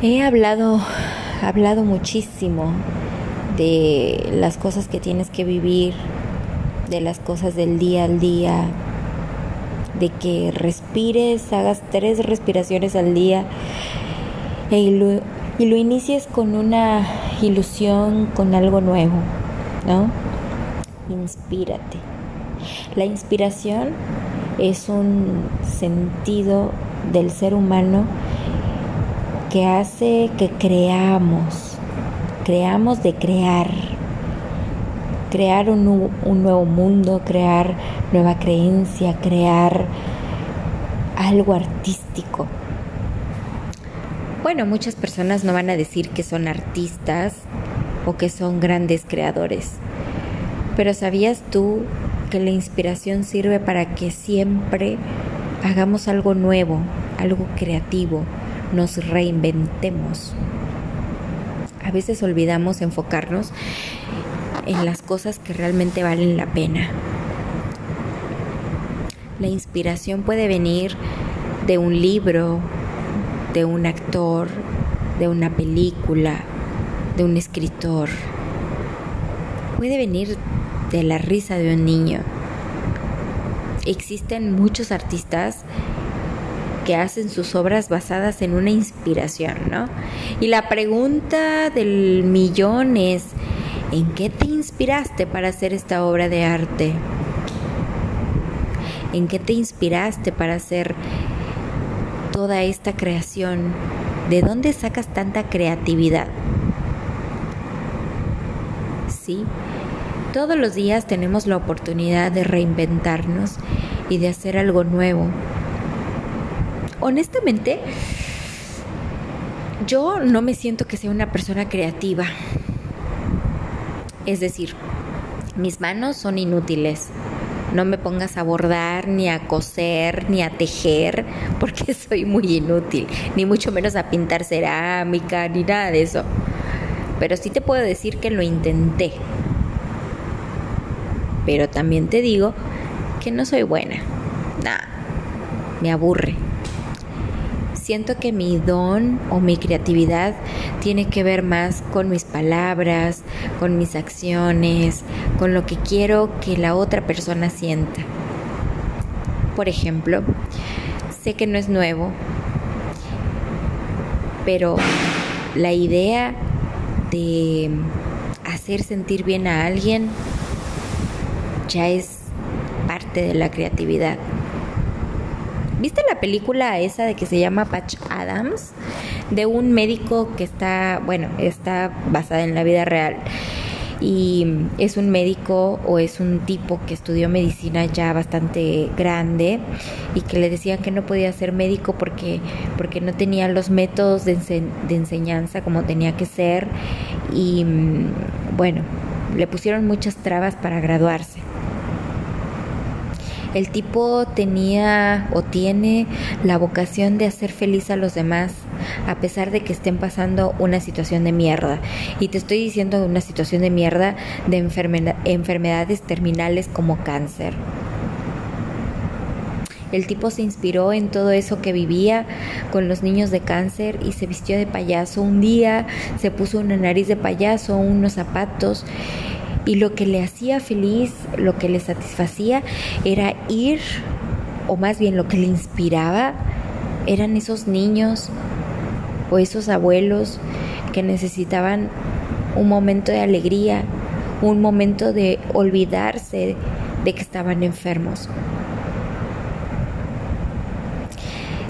He hablado, hablado muchísimo de las cosas que tienes que vivir, de las cosas del día al día, de que respires, hagas tres respiraciones al día y lo, y lo inicies con una ilusión, con algo nuevo, ¿no? Inspírate. La inspiración es un sentido del ser humano que hace que creamos, creamos de crear, crear un, un, nuevo mundo, crear nueva creencia, crear algo artístico. Bueno, muchas personas no van a decir que son artistas o que son grandes creadores, pero ¿sabías tú que la inspiración sirve para que siempre hagamos algo nuevo, algo creativo? Nos reinventemos. A veces olvidamos enfocarnos en las cosas que realmente valen la pena. La inspiración puede venir de un libro, de un actor, de una película, de un escritor. Puede venir de la risa de un niño. Existen muchos artistas que hacen sus obras basadas en una inspiración, ¿no? Y la pregunta del millón es, ¿en qué te inspiraste para hacer esta obra de arte? ¿En qué te inspiraste para hacer toda esta creación? ¿De dónde sacas tanta creatividad? Sí, todos los días tenemos la oportunidad de reinventarnos y de hacer algo nuevo honestamente, yo no me siento que sea una persona creativa. Es decir, mis manos son inútiles. No me pongas a bordar, ni a coser, ni a tejer, porque soy muy inútil. Ni mucho menos a pintar cerámica, ni nada de eso. Pero sí te puedo decir que lo intenté. Pero también te digo que no soy buena. Nada, me aburre siento que mi don o mi creatividad tiene que ver más con mis palabras, con mis acciones, con lo que quiero que la otra persona sienta. Por ejemplo, sé que no es nuevo, pero la idea de hacer sentir bien a alguien ya es parte de la creatividad. ¿Viste la película esa de que se llama Patch Adams? De un médico que está, bueno, está basada en la vida real. Y es un médico o es un tipo que estudió medicina ya bastante grande y que le decían que no podía ser médico porque, porque no tenía los métodos de, de enseñanza como tenía que ser. Y bueno, le pusieron muchas trabas para graduarse. El tipo tenía o tiene la vocación de hacer feliz a los demás, a pesar de que estén pasando una situación de mierda. Y te estoy diciendo una situación de mierda de enfermedades terminales como cáncer. El tipo se inspiró en todo eso que vivía con los niños de cáncer y se vistió de payaso. Un día se puso una nariz de payaso, unos zapatos y lo que le hacía feliz, lo que le satisfacía era ir, o más bien lo que le inspiraba, eran esos niños o esos abuelos que necesitaban un momento de alegría, un momento de olvidarse de que estaban enfermos.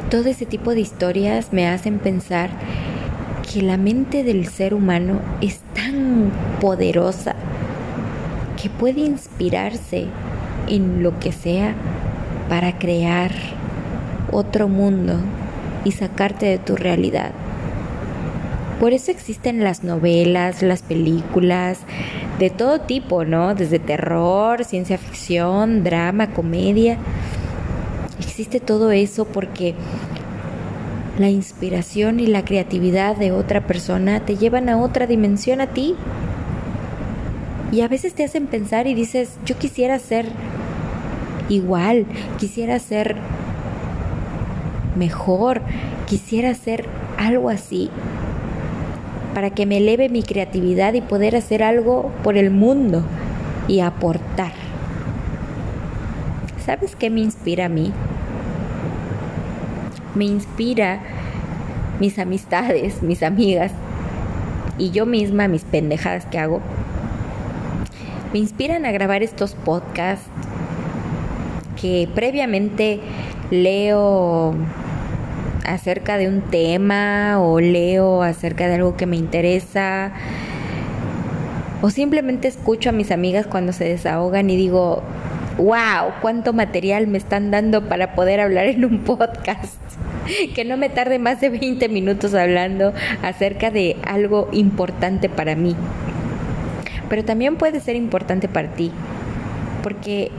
Todo ese tipo de historias me hacen pensar que la mente del ser humano es tan poderosa que puede inspirarse en lo que sea para crear otro mundo y sacarte de tu realidad. Por eso existen las novelas, las películas, de todo tipo, ¿no? Desde terror, ciencia ficción, drama, comedia. Existe todo eso porque la inspiración y la creatividad de otra persona te llevan a otra dimensión a ti y a veces te hacen pensar y dices, yo quisiera ser igual, quisiera ser mejor, quisiera ser algo así para que me eleve mi creatividad y poder hacer algo por el mundo y aportar. ¿Sabes qué me inspira a mí? Me inspira mis amistades, mis amigas y yo misma mis pendejadas que hago. Me inspiran a grabar estos podcasts que previamente leo acerca de un tema o leo acerca de algo que me interesa o simplemente escucho a mis amigas cuando se desahogan y digo, wow, cuánto material me están dando para poder hablar en un podcast. Que no me tarde más de 20 minutos hablando acerca de algo importante para mí. Pero también puede ser importante para ti. Porque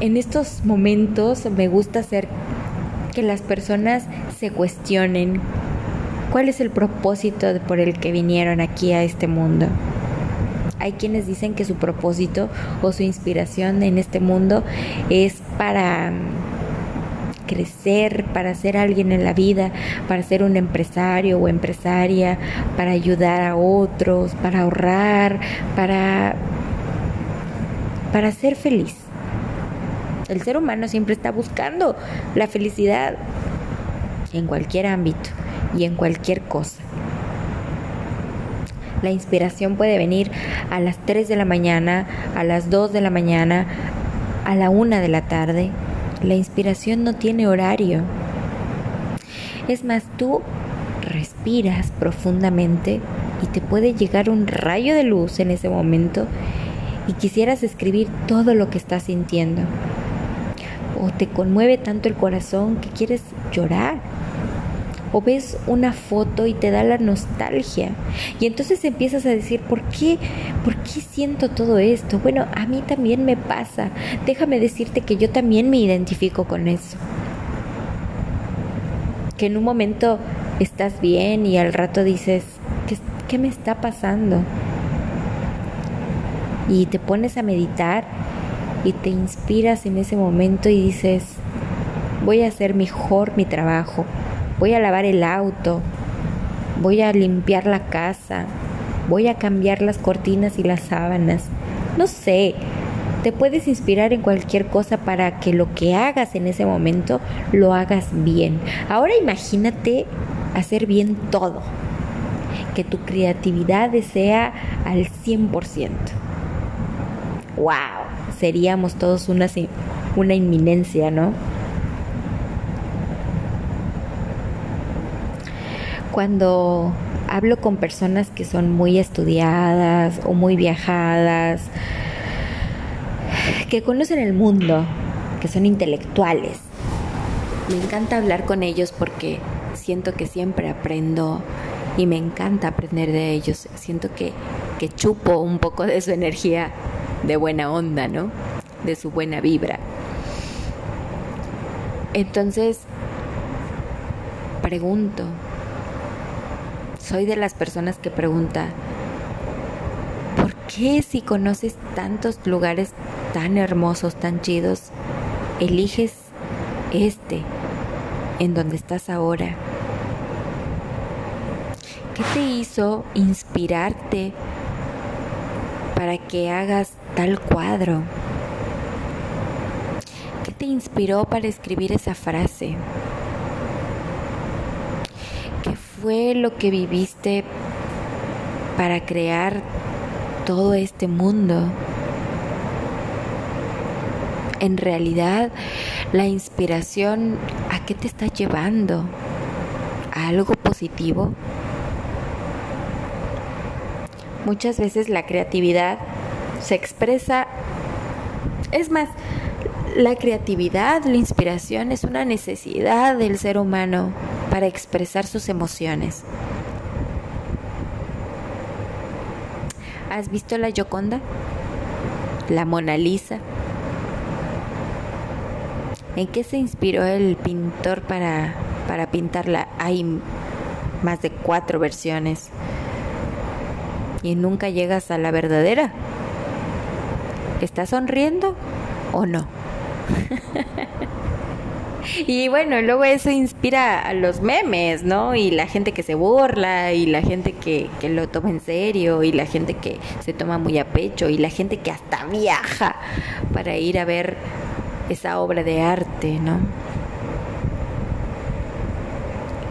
en estos momentos me gusta hacer que las personas se cuestionen cuál es el propósito por el que vinieron aquí a este mundo. Hay quienes dicen que su propósito o su inspiración en este mundo es para crecer, para ser alguien en la vida, para ser un empresario o empresaria, para ayudar a otros, para ahorrar, para para ser feliz. El ser humano siempre está buscando la felicidad en cualquier ámbito y en cualquier cosa. La inspiración puede venir a las 3 de la mañana, a las 2 de la mañana, a la 1 de la tarde. La inspiración no tiene horario. Es más, tú respiras profundamente y te puede llegar un rayo de luz en ese momento y quisieras escribir todo lo que estás sintiendo o te conmueve tanto el corazón que quieres llorar. O ves una foto y te da la nostalgia. Y entonces empiezas a decir, ¿por qué? ¿Por qué siento todo esto? Bueno, a mí también me pasa. Déjame decirte que yo también me identifico con eso. Que en un momento estás bien y al rato dices, ¿qué, qué me está pasando? Y te pones a meditar y te inspiras en ese momento y dices, voy a hacer mejor mi trabajo, voy a lavar el auto, voy a limpiar la casa, voy a cambiar las cortinas y las sábanas. No sé, te puedes inspirar en cualquier cosa para que lo que hagas en ese momento lo hagas bien. Ahora imagínate hacer bien todo, que tu creatividad sea al 100%. ¡Wow! seríamos todos una, una inminencia, ¿no? Cuando hablo con personas que son muy estudiadas o muy viajadas, que conocen el mundo, que son intelectuales, me encanta hablar con ellos porque siento que siempre aprendo y me encanta aprender de ellos. Siento que, que chupo un poco de su energía de buena onda, ¿no? De su buena vibra. Entonces, pregunto, soy de las personas que pregunta, ¿por qué si conoces tantos lugares tan hermosos, tan chidos, eliges este en donde estás ahora? ¿Qué te hizo inspirarte para que hagas tal cuadro? ¿Qué te inspiró para escribir esa frase? ¿Qué fue lo que viviste para crear todo este mundo? En realidad, la inspiración, ¿a qué te está llevando? ¿A algo positivo? Muchas veces la creatividad se expresa, es más, la creatividad, la inspiración es una necesidad del ser humano para expresar sus emociones. ¿Has visto la Gioconda? La Mona Lisa. ¿En qué se inspiró el pintor para, para pintarla? Hay más de cuatro versiones. Y nunca llegas a la verdadera. ¿Estás sonriendo o no? y bueno, luego eso inspira a los memes, ¿no? Y la gente que se burla, y la gente que, que lo toma en serio, y la gente que se toma muy a pecho, y la gente que hasta viaja para ir a ver esa obra de arte, ¿no?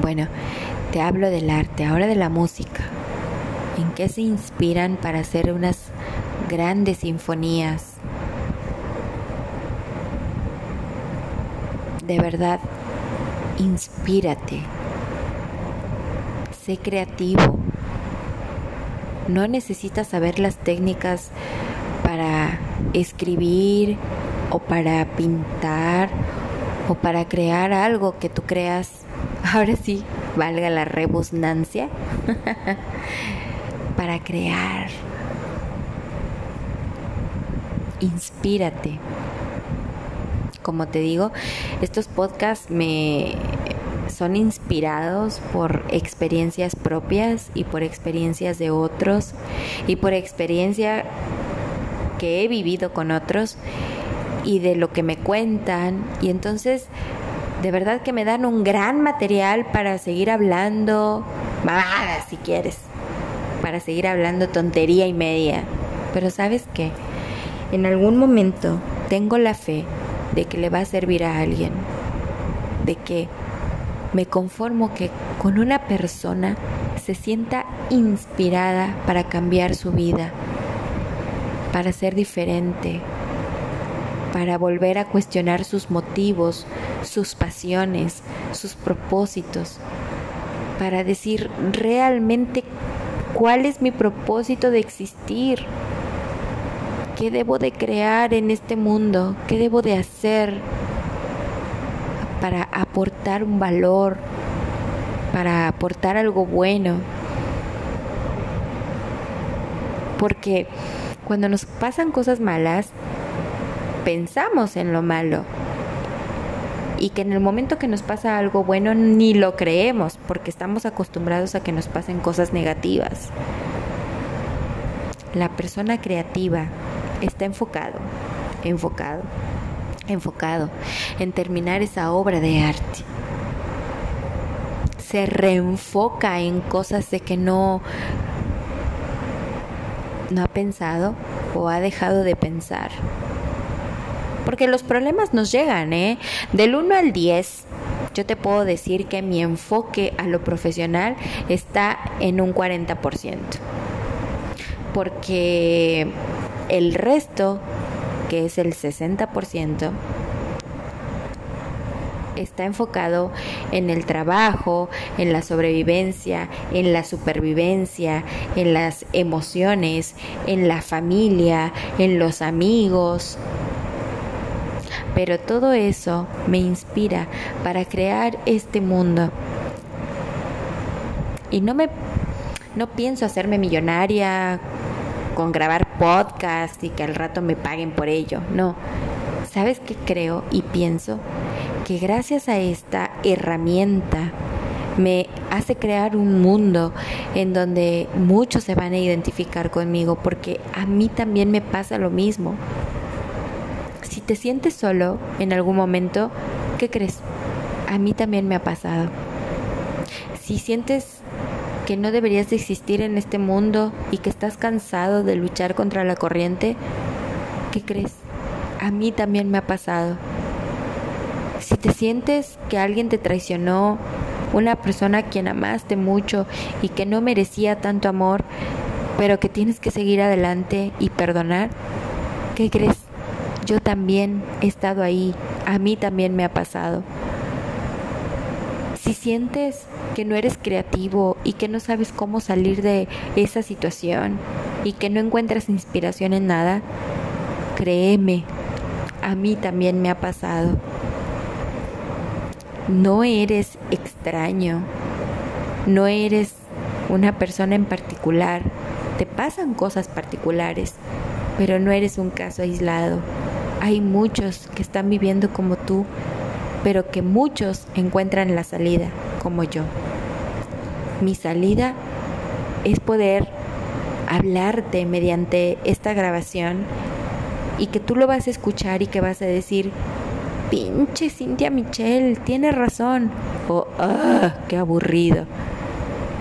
Bueno, te hablo del arte, ahora de la música. ¿En qué se inspiran para hacer unas grandes sinfonías? De verdad, inspírate. Sé creativo. No necesitas saber las técnicas para escribir o para pintar o para crear algo que tú creas. Ahora sí, valga la rebusnancia. para crear. Inspírate. Como te digo, estos podcasts me son inspirados por experiencias propias y por experiencias de otros y por experiencia que he vivido con otros y de lo que me cuentan. Y entonces de verdad que me dan un gran material para seguir hablando mamadas si quieres para seguir hablando tontería y media. Pero sabes qué en algún momento tengo la fe de que le va a servir a alguien de que me conformo que con una persona se sienta inspirada para cambiar su vida para ser diferente, para volver a cuestionar sus motivos, sus pasiones, sus propósitos, para decir realmente cuál es mi propósito de existir, qué debo de crear en este mundo, qué debo de hacer para aportar un valor, para aportar algo bueno. Porque cuando nos pasan cosas malas, pensamos en lo malo. Y que en el momento que nos pasa algo bueno ni lo creemos porque estamos acostumbrados a que nos pasen cosas negativas. La persona creativa está enfocado, enfocado, enfocado en terminar esa obra de arte. Se reenfoca en cosas de que no no ha pensado o ha dejado de pensar. Porque los problemas nos llegan, ¿eh? Del 1 al 10, yo te puedo decir que mi enfoque a lo profesional está en un 40%. Porque el resto, que es el 60%, está enfocado en el trabajo, en la sobrevivencia, en la supervivencia, en las emociones, en la familia, en los amigos. Pero todo eso me inspira para crear este mundo. Y no me no pienso hacerme millonaria con grabar podcast y que al rato me paguen por ello. No. ¿Sabes qué creo y pienso? que gracias a esta herramienta me hace crear un mundo en donde muchos se van a identificar conmigo porque a mí también me pasa lo mismo. Si te sientes solo en algún momento, ¿qué crees? A mí también me ha pasado. Si sientes que no deberías de existir en este mundo y que estás cansado de luchar contra la corriente, ¿qué crees? A mí también me ha pasado. Si te sientes que alguien te traicionó, una persona a quien amaste mucho y que no merecía tanto amor, pero que tienes que seguir adelante y perdonar, ¿qué crees? Yo también he estado ahí, a mí también me ha pasado. Si sientes que no eres creativo y que no sabes cómo salir de esa situación y que no encuentras inspiración en nada, créeme, a mí también me ha pasado. No eres extraño, no eres una persona en particular, te pasan cosas particulares, pero no eres un caso aislado. Hay muchos que están viviendo como tú, pero que muchos encuentran la salida, como yo. Mi salida es poder hablarte mediante esta grabación y que tú lo vas a escuchar y que vas a decir, pinche Cintia Michelle, tiene razón. O, ah, qué aburrido.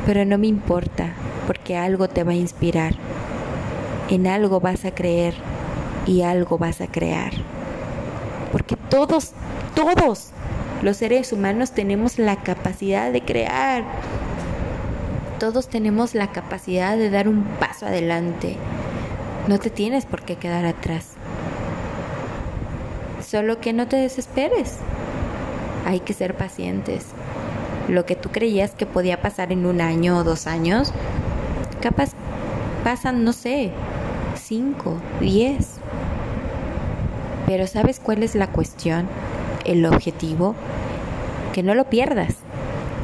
Pero no me importa, porque algo te va a inspirar. En algo vas a creer y algo vas a crear. Porque todos, todos los seres humanos tenemos la capacidad de crear. Todos tenemos la capacidad de dar un paso adelante. No te tienes por qué quedar atrás. Solo que no te desesperes. Hay que ser pacientes. Lo que tú creías que podía pasar en un año o dos años, capaz pasan, no sé, cinco, diez. Pero ¿sabes cuál es la cuestión? El objetivo. Que no lo pierdas.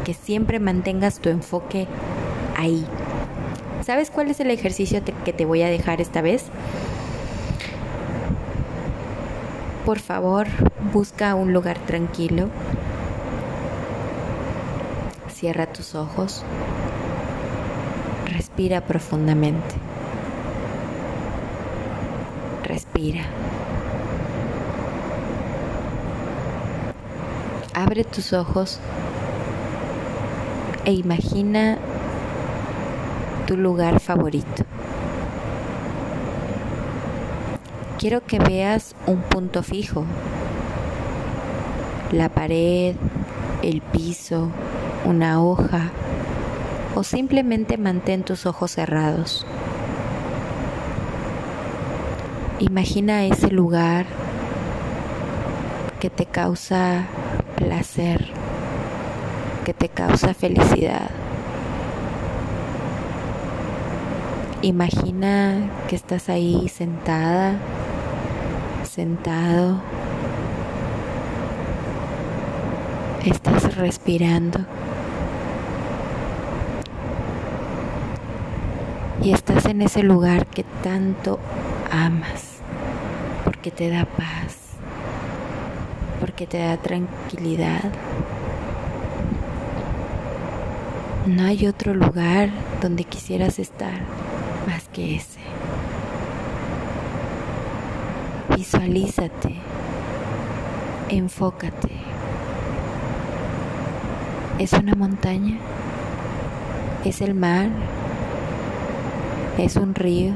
Que siempre mantengas tu enfoque ahí. ¿Sabes cuál es el ejercicio que te voy a dejar esta vez? Por favor, busca un lugar tranquilo. Cierra tus ojos. Respira profundamente. Respira. Abre tus ojos e imagina tu lugar favorito. quiero que veas un punto fijo. La pared, el piso, una hoja o simplemente mantén tus ojos cerrados. Imagina ese lugar que te causa placer, que te causa felicidad. Imagina que estás ahí sentada sentado, estás respirando. Y estás en ese lugar que tanto amas, porque te da paz, porque te da tranquilidad. No hay otro lugar donde quisieras estar más que ese. Visualízate, enfócate. ¿Es una montaña? ¿Es el mar? ¿Es un río?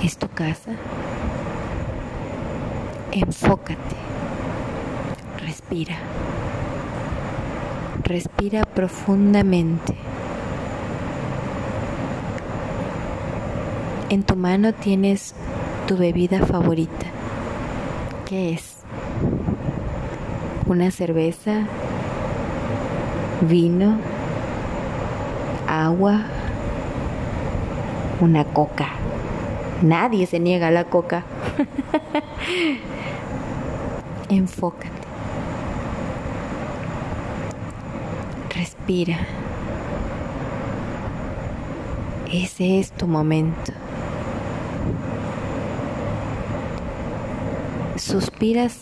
¿Es tu casa? Enfócate. Respira. Respira profundamente. En tu mano tienes tu bebida favorita. ¿Qué es? ¿Una cerveza? ¿Vino? ¿Agua? ¿Una coca? Nadie se niega a la coca. Enfócate. Respira. Ese es tu momento. suspiras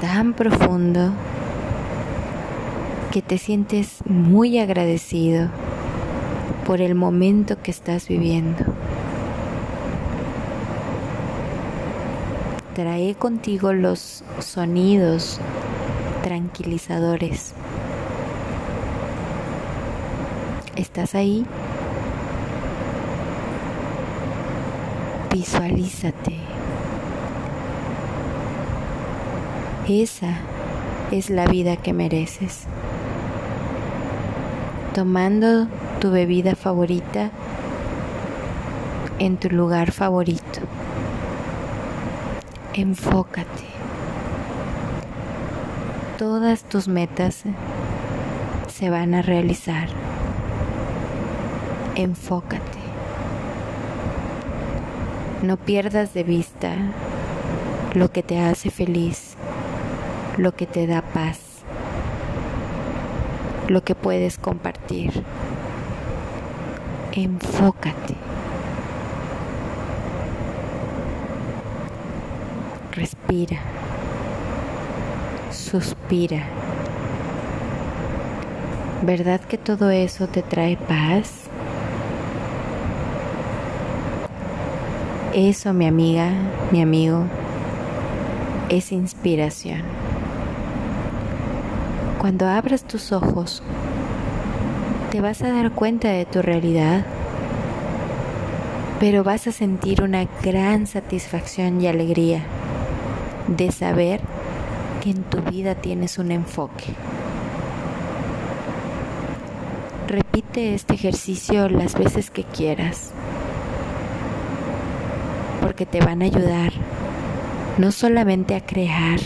tan profundo que te sientes muy agradecido por el momento que estás viviendo. Trae contigo los sonidos tranquilizadores. ¿Estás ahí? Visualízate. Esa es la vida que mereces. Tomando tu bebida favorita en tu lugar favorito. Enfócate. Todas tus metas se van a realizar. Enfócate. No pierdas de vista lo que te hace feliz lo que te da paz, lo que puedes compartir. Enfócate. Respira. Suspira. ¿Verdad que todo eso te trae paz? Eso, mi amiga, mi amigo, es inspiración. Cuando abras tus ojos, te vas a dar cuenta de tu realidad, pero vas a sentir una gran satisfacción y alegría de saber que en tu vida tienes un enfoque. Repite este ejercicio las veces que quieras, porque te van a ayudar no solamente a crear,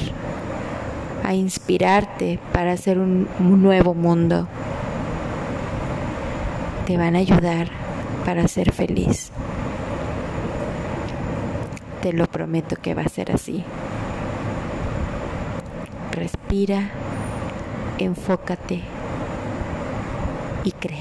a inspirarte para hacer un, nuevo mundo, te van a ayudar para ser feliz. Te lo prometo que va a ser así. Respira, enfócate y crea.